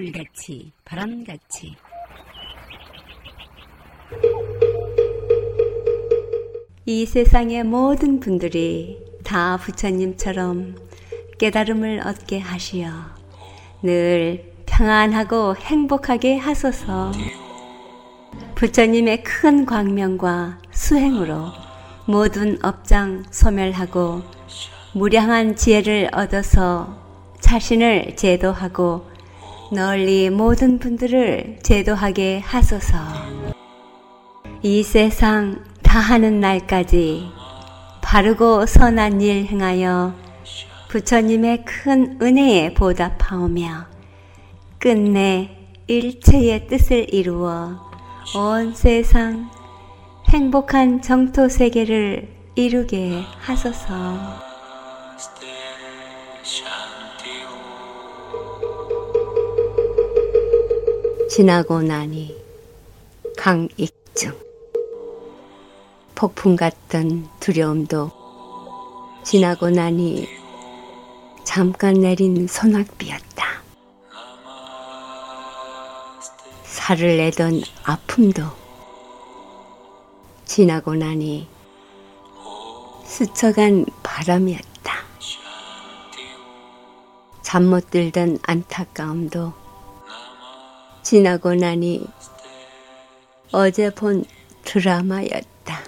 물같이 바람같이. 이 세상의 모든 분들이 다 부처님처럼 깨달음을 얻게 하시어 늘 평안하고 행복하게 하소서. 부처님의 큰 광명과 수행으로 모든 업장 소멸하고 무량한 지혜를 얻어서 자신을 제도하고 널리 모든 분들을 제도하게 하소서. 이 세상 다하는 날까지 바르고 선한 일 행하여 부처님의 큰 은혜에 보답하오며 끝내 일체의 뜻을 이루어 온 세상 행복한 정토 세계를 이루게 하소서. 지나고 나니 강익증 폭풍 같던 두려움도 지나고 나니 잠깐 내린 소낙비였다. 살을 내던 아픔도 지나고 나니 스쳐간 바람이었다. 잠 못 들던 안타까움도 지나고 나니 어제 본 드라마였다.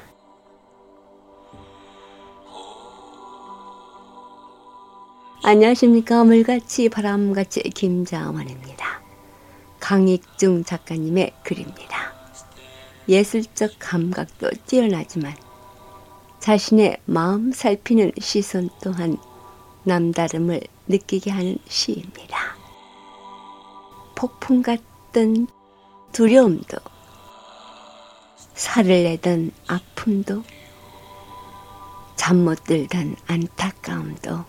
안녕하십니까. 물같이 바람같이 김자원입니다. 강익중 작가님의 글입니다. 예술적 감각도 뛰어나지만 자신의 마음 살피는 시선 또한 남다름을 느끼게 하는 시입니다. 폭풍 같 던 두려움도 살을 내던 아픔도 잠 못 들던 안타까움도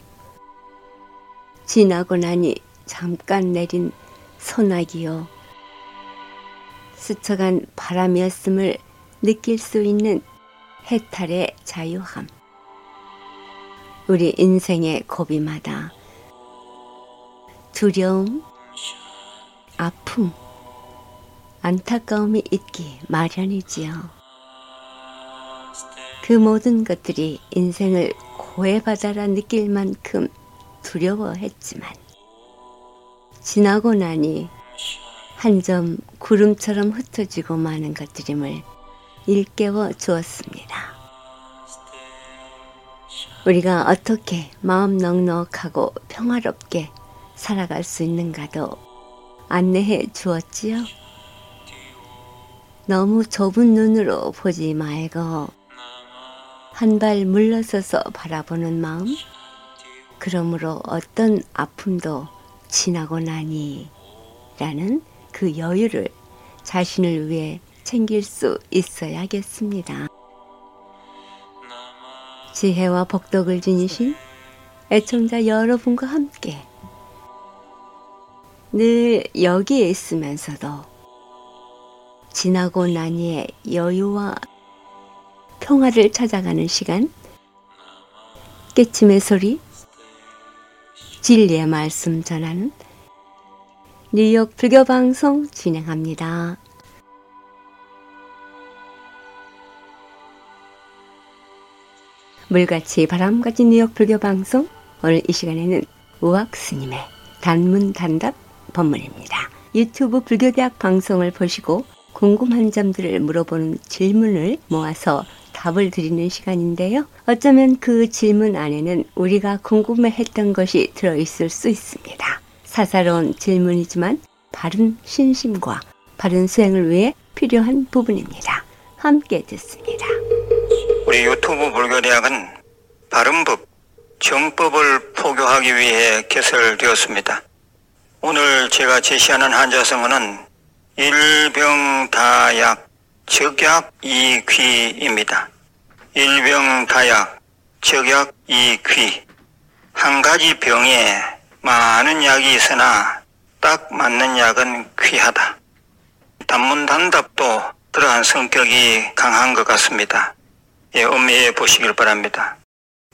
지나고 나니 잠깐 내린 소나기요. 스쳐간 바람이었음을 느낄 수 있는 해탈의 자유함. 우리 인생의 고비마다 두려움, 아픔, 안타까움이 있기 마련이지요. 그 모든 것들이 인생을 고해받아라 느낄 만큼 두려워했지만 지나고 나니 한 점 구름처럼 흩어지고 마는 것들임을 일깨워 주었습니다. 우리가 어떻게 마음 넉넉하고 평화롭게 살아갈 수 있는가도 안내해 주었지요. 너무 좁은 눈으로 보지 말고 한 발 물러서서 바라보는 마음, 그러므로 어떤 아픔도 지나고 나니 라는 그 여유를 자신을 위해 챙길 수 있어야겠습니다. 지혜와 복덕을 지니신 애청자 여러분과 함께 늘 여기에 있으면서도 지나고 나니의 여유와 평화를 찾아가는 시간 깨침의 소리 진리의 말씀 전하는 뉴욕 불교 방송 진행합니다. 물같이 바람같이 뉴욕 불교 방송 오늘 이 시간에는 우악 스님의 단문 단답 법문입니다. 유튜브 불교대학 방송을 보시고 궁금한 점들을 물어보는 질문을 모아서 답을 드리는 시간인데요. 어쩌면 그 질문 안에는 우리가 궁금해 했던 것이 들어있을 수 있습니다. 사사로운 질문이지만 바른 신심과 바른 수행을 위해 필요한 부분입니다. 함께 듣습니다. 우리 유튜브 불교대학은 바른법, 정법을 포교하기 위해 개설되었습니다. 오늘 제가 제시하는 한자성어는 일병다약, 적약 이귀입니다. 일병다약, 적약 이귀. 한 가지 병에 많은 약이 있으나 딱 맞는 약은 귀하다. 단문 단답도 그러한 성격이 강한 것 같습니다. 예, 음미해 보시길 바랍니다.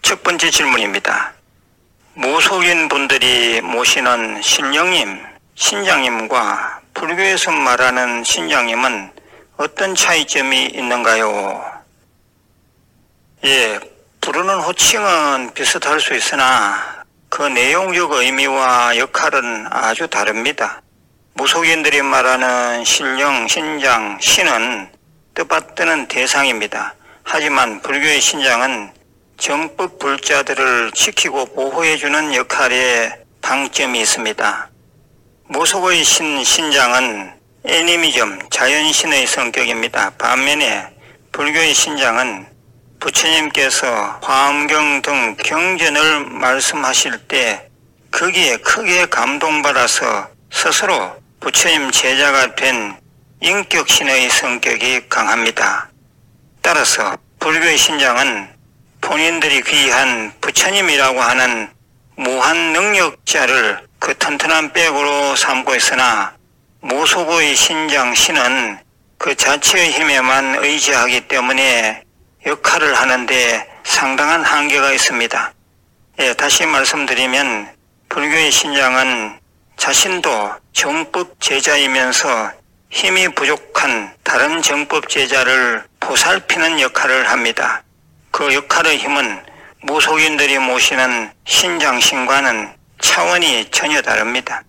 첫 번째 질문입니다. 무속인 분들이 모시는 신령님, 신장님과 불교에서 말하는 신장님은 어떤 차이점이 있는가요? 예, 부르는 호칭은 비슷할 수 있으나 그 내용적 의미와 역할은 아주 다릅니다. 무속인들이 말하는 신령, 신장, 신은 뜻받드는 대상입니다. 하지만 불교의 신장은 정법 불자들을 지키고 보호해주는 역할에 방점이 있습니다. 무속의 신, 신장은 애니미즘, 자연신의 성격입니다. 반면에 불교의 신장은 부처님께서 화엄경 등 경전을 말씀하실 때 거기에 크게 감동받아서 스스로 부처님 제자가 된 인격신의 성격이 강합니다. 따라서 불교의 신장은 본인들이 귀한 부처님이라고 하는 무한 능력자를 그 튼튼한 백으로 삼고 있으나 무속의 신장 신은 그 자체의 힘에만 의지하기 때문에 역할을 하는데 상당한 한계가 있습니다. 예, 다시 말씀드리면 불교의 신장은 자신도 정법 제자이면서 힘이 부족한 다른 정법 제자를 보살피는 역할을 합니다. 그 역할의 힘은 무속인들이 모시는 신장신과는 차원이 전혀 다릅니다.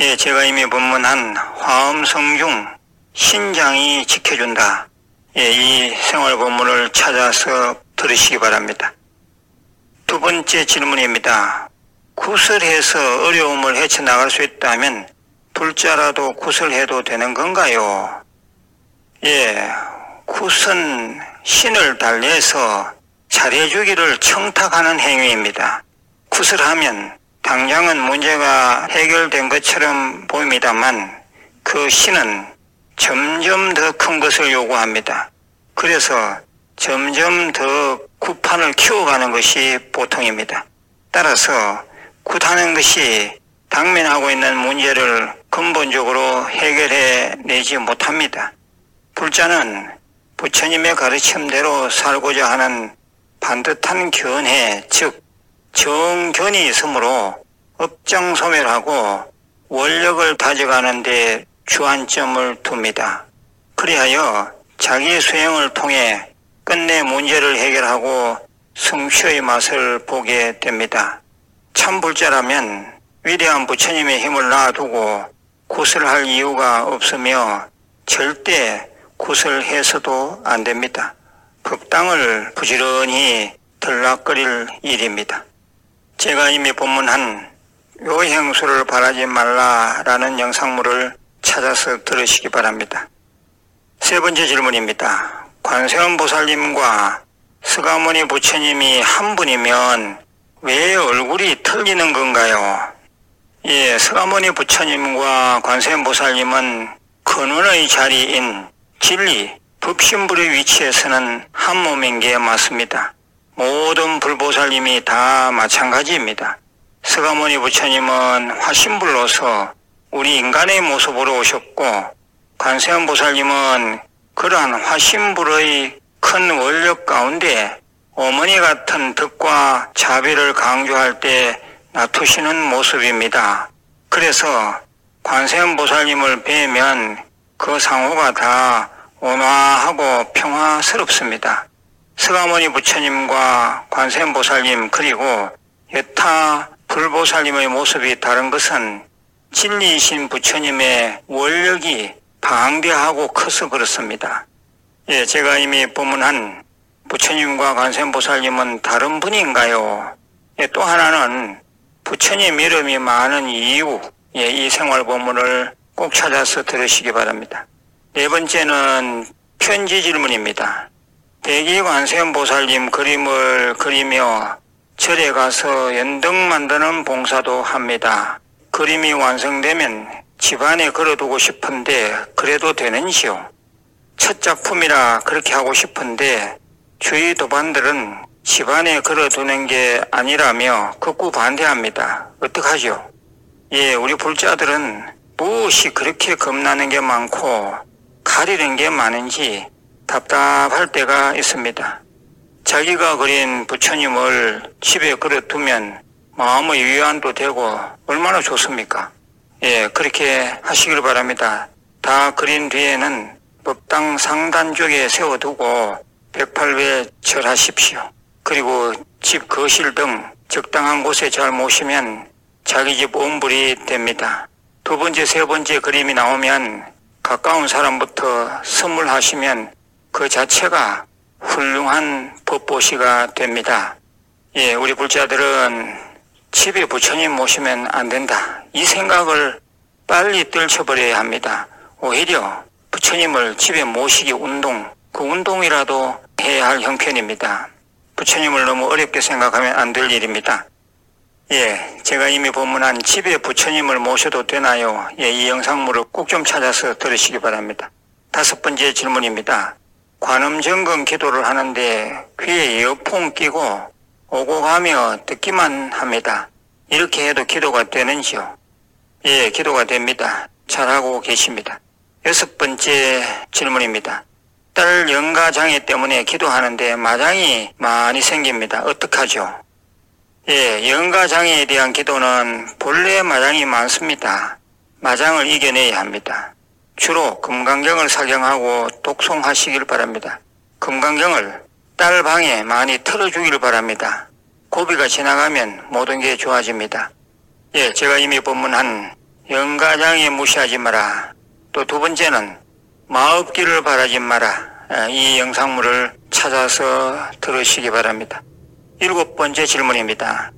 예, 제가 이미 본문한 화엄성중 신장이 지켜준다. 예, 이 생활 본문을 찾아서 들으시기 바랍니다. 두 번째 질문입니다. 구슬해서 어려움을 헤쳐나갈 수 있다면 불자라도 구슬해도 되는 건가요? 예, 굿은 신을 달래서 잘해주기를 청탁하는 행위입니다. 굿을 하면 당장은 문제가 해결된 것처럼 보입니다만 그 신은 점점 더 큰 것을 요구합니다. 그래서 점점 더 굿판을 키워가는 것이 보통입니다. 따라서 굿하는 것이 당면하고 있는 문제를 근본적으로 해결해 내지 못합니다. 불자는 부처님의 가르침대로 살고자 하는 반듯한 견해, 즉 정견이 있으므로 업장 소멸하고 원력을 다져가는 데 주안점을 둡니다. 그리하여 자기 수행을 통해 끝내 문제를 해결하고 성취의 맛을 보게 됩니다. 참불자라면 위대한 부처님의 힘을 놔두고 굿을 할 이유가 없으며 절대 굿을 해서도 안 됩니다. 법당을 부지런히 들락거릴 일입니다. 제가 이미 본문한 요 행수를 바라지 말라라는 영상물을 찾아서 들으시기 바랍니다. 세 번째 질문입니다. 관세음 보살님과 스가모니 부처님이 한 분이면 왜 얼굴이 틀리는 건가요? 예, 스가모니 부처님과 관세음 보살님은 근원의 자리인 진리, 법신불의 위치에서는 한 몸인 게 맞습니다. 모든 불보살님이 다 마찬가지입니다. 스가모니 부처님은 화신불로서 우리 인간의 모습으로 오셨고 관세음 보살님은 그러한 화신불의 큰 원력 가운데 어머니 같은 덕과 자비를 강조할 때 나투시는 모습입니다. 그래서 관세음 보살님을 뵈면 그 상호가 다 온화하고 평화스럽습니다. 스가모니 부처님과 관세음보살님 그리고 여타 불보살님의 모습이 다른 것은 진리이신 부처님의 원력이 방대하고 커서 그렇습니다. 예, 제가 이미 본문한 부처님과 관세음보살님은 다른 분인가요? 예, 또 하나는 부처님 이름이 많은 이유, 예, 이 생활 본문을 꼭 찾아서 들으시기 바랍니다. 네 번째는 편지 질문입니다. 대기관세음보살님 그림을 그리며 절에 가서 연등 만드는 봉사도 합니다. 그림이 완성되면 집안에 걸어두고 싶은데 그래도 되는지요? 첫 작품이라 그렇게 하고 싶은데 주위 도반들은 집안에 걸어두는 게 아니라며 극구 반대합니다. 어떡하죠? 예, 우리 불자들은 무엇이 그렇게 겁나는 게 많고 가리는 게 많은지 답답할 때가 있습니다. 자기가 그린 부처님을 집에 걸어두면 마음의 위안도 되고 얼마나 좋습니까? 예, 그렇게 하시길 바랍니다. 다 그린 뒤에는 법당 상단 쪽에 세워두고 108배 절하십시오. 그리고 집 거실 등 적당한 곳에 잘 모시면 자기 집 원불이 됩니다. 두 번째, 세 번째 그림이 나오면 가까운 사람부터 선물하시면 그 자체가 훌륭한 법보시가 됩니다. 예, 우리 불자들은 집에 부처님 모시면 안 된다. 이 생각을 빨리 떨쳐버려야 합니다. 오히려 부처님을 집에 모시기 운동, 그 운동이라도 해야 할 형편입니다. 부처님을 너무 어렵게 생각하면 안 될 일입니다. 예, 제가 이미 본문한 집에 부처님을 모셔도 되나요? 예, 이 영상물을 꼭 좀 찾아서 들으시기 바랍니다. 다섯 번째 질문입니다. 관음 점검 기도를 하는데 귀에 이어폰 끼고 오고 가며 듣기만 합니다. 이렇게 해도 기도가 되는지요? 예, 기도가 됩니다. 잘하고 계십니다. 여섯 번째 질문입니다. 딸 영가 장애 때문에 기도하는데 마장이 많이 생깁니다. 어떡하죠? 예, 영가 장애에 대한 기도는 본래 마장이 많습니다. 마장을 이겨내야 합니다. 주로 금강경을 사경하고 독송하시길 바랍니다. 금강경을 딸 방에 많이 틀어주길 바랍니다. 고비가 지나가면 모든 게 좋아집니다. 예, 제가 이미 본문한 영가장애 무시하지 마라. 또 두 번째는 마업기를 바라지 마라. 예, 이 영상물을 찾아서 들으시기 바랍니다. 일곱 번째 질문입니다.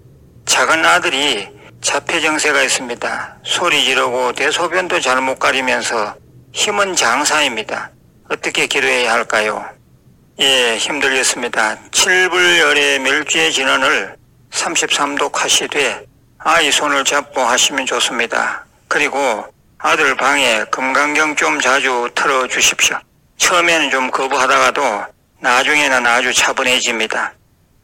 작은 아들이 자폐정세가 있습니다. 소리 지르고 대소변도 잘 못 가리면서 힘은 장사입니다. 어떻게 기도해야 할까요? 예, 힘들겠습니다. 7불열의 멸주의 진원을 33도 하시되 아이 손을 잡고 하시면 좋습니다. 그리고 아들 방에 금강경 좀 자주 틀어 주십시오. 처음에는 좀 거부하다가도 나중에는 아주 차분해집니다.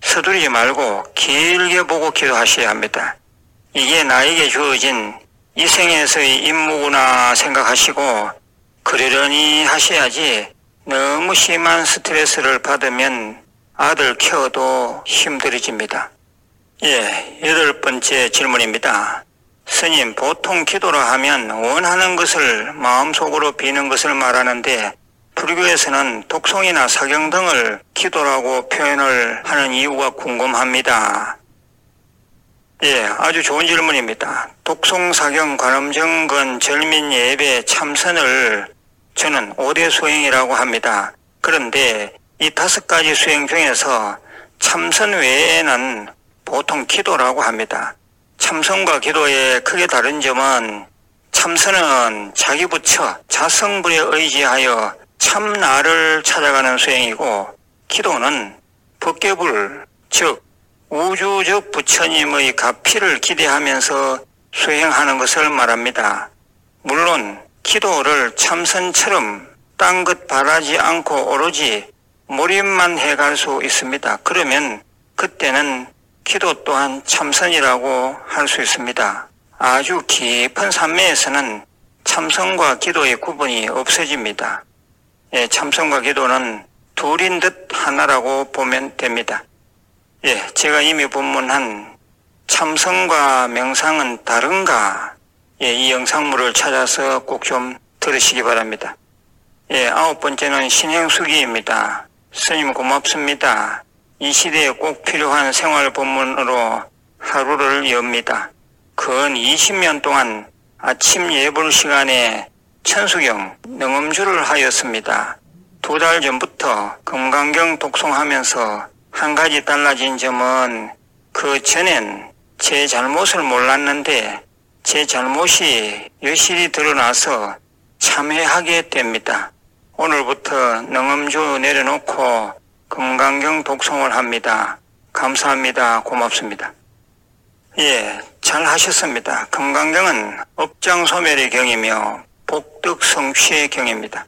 서두르지 말고 길게 보고 기도하셔야 합니다. 이게 나에게 주어진 이 생에서의 임무구나 생각하시고 그러려니 하셔야지 너무 심한 스트레스를 받으면 아들 키워도 힘들어집니다. 예, 여덟 번째 질문입니다. 스님, 보통 기도라 하면 원하는 것을 마음속으로 비는 것을 말하는데 불교에서는 독송이나 사경 등을 기도라고 표현을 하는 이유가 궁금합니다. 예, 아주 좋은 질문입니다. 독송, 사경, 관음정건, 절민, 예배, 참선을 저는 5대 수행이라고 합니다. 그런데 이 다섯 가지 수행 중에서 참선 외에는 보통 기도라고 합니다. 참선과 기도의 크게 다른 점은 참선은 자기 부처 자성불에 의지하여 참나를 찾아가는 수행이고 기도는 법계불 즉 우주적 부처님의 가피를 기대하면서 수행하는 것을 말합니다. 물론 기도를 참선처럼 딴 것 바라지 않고 오로지 몰입만 해갈 수 있습니다. 그러면 그때는 기도 또한 참선이라고 할 수 있습니다. 아주 깊은 산매에서는 참선과 기도의 구분이 없어집니다. 예, 참선과 기도는 둘인 듯 하나라고 보면 됩니다. 예, 제가 이미 본문한 참선과 명상은 다른가? 예, 이 영상물을 찾아서 꼭 좀 들으시기 바랍니다. 예, 아홉 번째는 신행수기입니다. 스님 고맙습니다. 이 시대에 꼭 필요한 생활 본문으로 하루를 엽니다. 근 20년 동안 아침 예불 시간에 천수경 능엄주를 하였습니다. 두 달 전부터 금강경 독송하면서 한 가지 달라진 점은 그 전엔 제 잘못을 몰랐는데 제 잘못이 여실히 드러나서 참회하게 됩니다. 오늘부터 능엄주 내려놓고 금강경 독송을 합니다. 감사합니다. 고맙습니다. 예, 잘 하셨습니다. 금강경은 업장소멸의 경이며 복덕성취의 경입니다.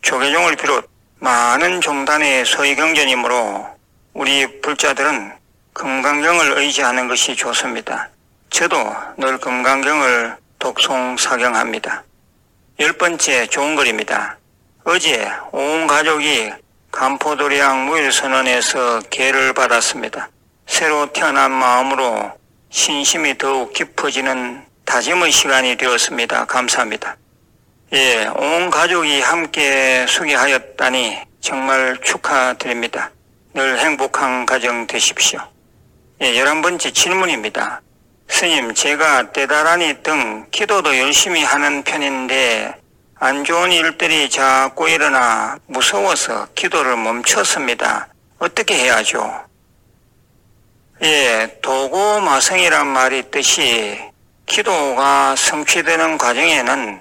조계종을 비롯 많은 종단의 소위경전이므로 우리 불자들은 금강경을 의지하는 것이 좋습니다. 저도 늘 금강경을 독송 사경합니다. 열 번째 좋은 글입니다. 어제 온 가족이 간포도량 무일선언에서 계를 받았습니다. 새로 태어난 마음으로 신심이 더욱 깊어지는 다짐의 시간이 되었습니다. 감사합니다. 예, 온 가족이 함께 수기하였다니 정말 축하드립니다. 늘 행복한 가정 되십시오. 예, 열한 번째 질문입니다. 스님, 제가 때다라니 등 기도도 열심히 하는 편인데 안 좋은 일들이 자꾸 일어나 무서워서 기도를 멈췄습니다. 어떻게 해야죠? 예, 도고마성이란 말이 뜻이 기도가 성취되는 과정에는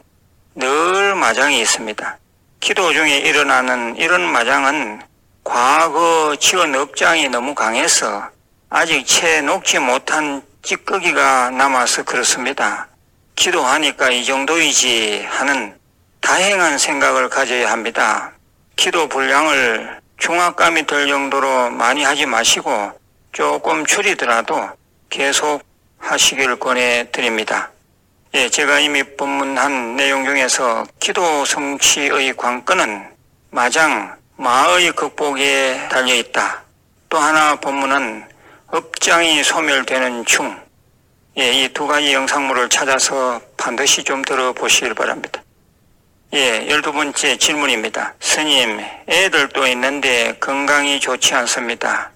늘 마장이 있습니다. 기도 중에 일어나는 이런 마장은 과거 지은 업장이 너무 강해서 아직 채 녹지 못한 찌꺼기가 남아서 그렇습니다. 기도하니까 이 정도이지 하는 다행한 생각을 가져야 합니다. 기도 분량을 중압감이 들 정도로 많이 하지 마시고 조금 줄이더라도 계속 하시길 권해드립니다. 예, 제가 이미 본문한 내용 중에서 기도 성취의 관건은 마장, 마의 극복에 달려 있다. 또 하나 본문은 업장이 소멸되는 중. 예, 이 두 가지 영상물을 찾아서 반드시 좀 들어보시길 바랍니다. 예, 열두 번째 질문입니다. 스님, 애들도 있는데 건강이 좋지 않습니다.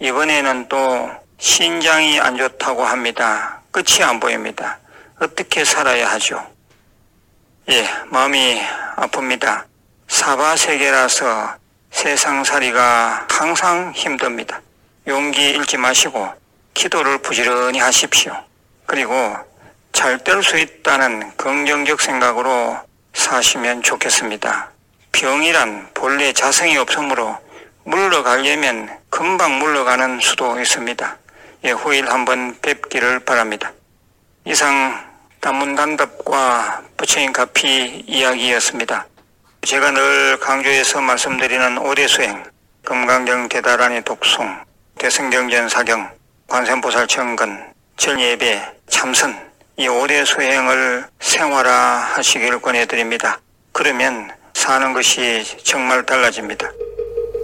이번에는 또 신장이 안 좋다고 합니다. 끝이 안 보입니다. 어떻게 살아야 하죠? 예, 마음이 아픕니다. 사바세계라서 세상살이가 항상 힘듭니다. 용기 잃지 마시고 기도를 부지런히 하십시오. 그리고 잘 될 수 있다는 긍정적 생각으로 사시면 좋겠습니다. 병이란 본래 자성이 없으므로 물러가려면 금방 물러가는 수도 있습니다. 예, 후일 한번 뵙기를 바랍니다. 이상 단문단답과 부처인 가피 이야기였습니다. 제가 늘 강조해서 말씀드리는 오대수행, 금강경 대다란의 독송, 대승경전 사경, 관세음보살 청근, 절예배, 참선, 이 오대 수행을 생활화 하시길 권해드립니다. 그러면 사는 것이 정말 달라집니다.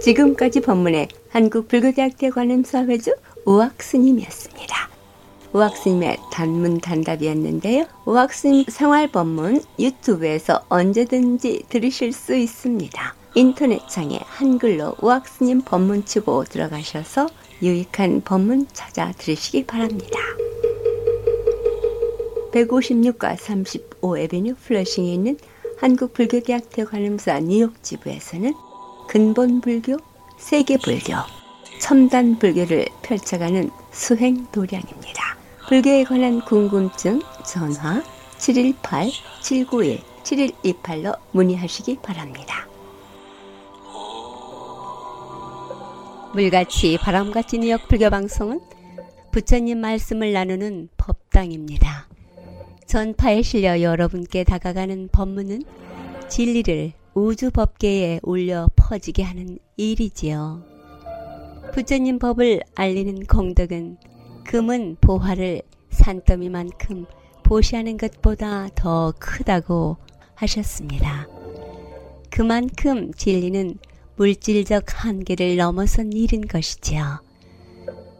지금까지 법문의 한국불교대학교 관음사 회주 우학 스님이었습니다. 우학 스님의 단문 단답이었는데요. 우학 스님 생활 법문 유튜브에서 언제든지 들으실 수 있습니다. 인터넷 창에 한글로 우학 스님 법문 치고 들어가셔서 유익한 법문 찾아 들으시기 바랍니다. 156과 35 에베뉴 플러싱에 있는 한국불교대학교 관음사 뉴욕 지부에서는 근본 불교, 세계 불교, 첨단 불교를 펼쳐가는 수행 도량입니다. 불교에 관한 궁금증 전화 718-791-7128로 문의하시기 바랍니다. 물같이 바람같이 뉴욕 불교 방송은 부처님 말씀을 나누는 법당입니다. 전파에 실려 여러분께 다가가는 법문은 진리를 우주 법계에 올려 퍼지게 하는 일이지요. 부처님 법을 알리는 공덕은 금은 보화를 산더미만큼 보시하는 것보다 더 크다고 하셨습니다. 그만큼 진리는 물질적 한계를 넘어선 일인 것이지요.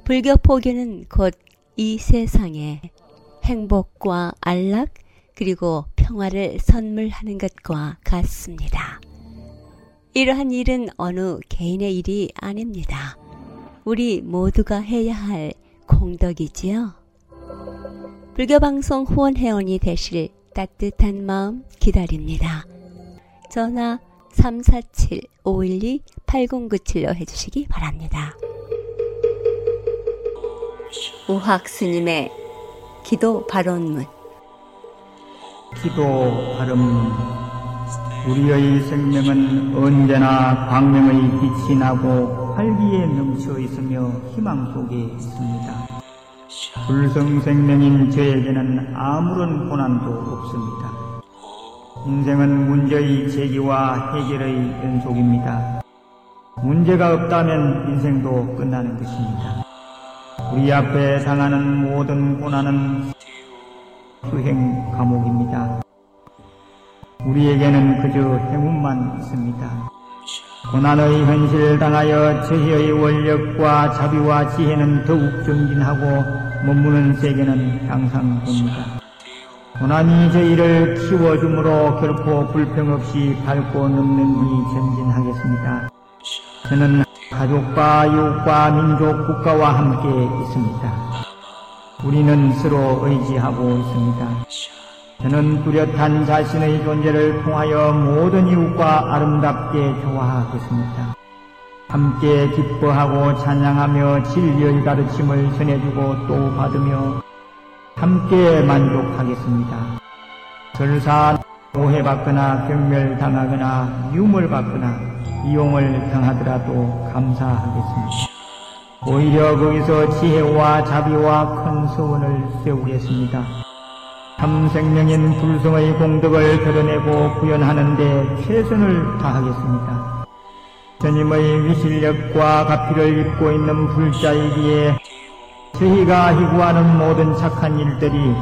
불교 포교는 곧 이 세상에 행복과 안락 그리고 평화를 선물하는 것과 같습니다. 이러한 일은 어느 개인의 일이 아닙니다. 우리 모두가 해야 할 공덕이지요. 불교방송 후원 회원이 되실 따뜻한 마음 기다립니다. 전화 347-512-8097로 해주시기 바랍니다. 우학 스님의 기도 발언문 기도 발음 우리의 생명은 언제나 광명의 빛이 나고 활기에 넘쳐 있으며 희망 속에 있습니다. 불성생명인 저에게는 아무런 고난도 없습니다. 인생은 문제의 제기와 해결의 연속입니다. 문제가 없다면 인생도 끝나는 것입니다. 우리 앞에 당하는 모든 고난은 수행 감옥입니다. 우리에게는 그저 행운만 있습니다. 고난의 현실을 당하여 저희의 원력과 자비와 지혜는 더욱 정진하고 머무는 세계는 향상됩니다. 고난이 저희를 키워주므로 결코 불평 없이 밟고 넘는 우리 전진하겠습니다. 저는 가족과 이웃과 민족 국가와 함께 있습니다. 우리는 서로 의지하고 있습니다. 저는 뚜렷한 자신의 존재를 통하여 모든 이웃과 아름답게 조화하겠습니다. 함께 기뻐하고 찬양하며 진리의 가르침을 전해주고 또 받으며 함께 만족하겠습니다. 설사 오해받거나 경멸당하거나 유물받거나 이용을 당하더라도 감사하겠습니다. 오히려 거기서 지혜와 자비와 큰 서원을 세우겠습니다. 참 생명인 불성의 공덕을 드러내고 구현하는데 최선을 다하겠습니다. 주님의 위실력과 가피를 입고 있는 불자이기에 저희가 희구하는 모든 착한 일들이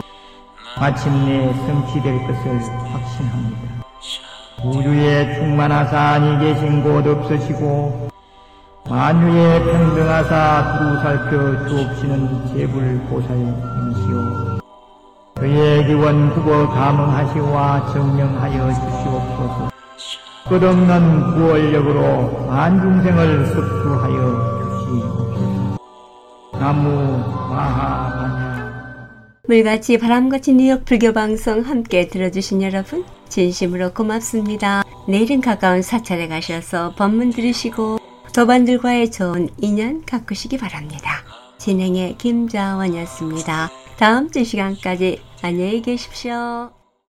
마침내 성취될 것을 확신합니다. 우주에 충만하사 아니 계신 곳 없으시고 만유에 평등하사 두루 살펴 주옵시는 제불 보살님이시오. 그의 기원 국어 감응하시와 증명하여 주시옵소서. 끝없는 구원력으로 만중생을 섭수하여 주시옵소서. 나무 마하바냐 물같이 바람같이 뉴욕 불교 방송 함께 들어주신 여러분 진심으로 고맙습니다. 내일은 가까운 사찰에 가셔서 법문 들으시고 도반들과의 좋은 인연 가꾸시기 바랍니다. 진행의 김자원이었습니다. 다음 주 시간까지 안녕히 계십시오.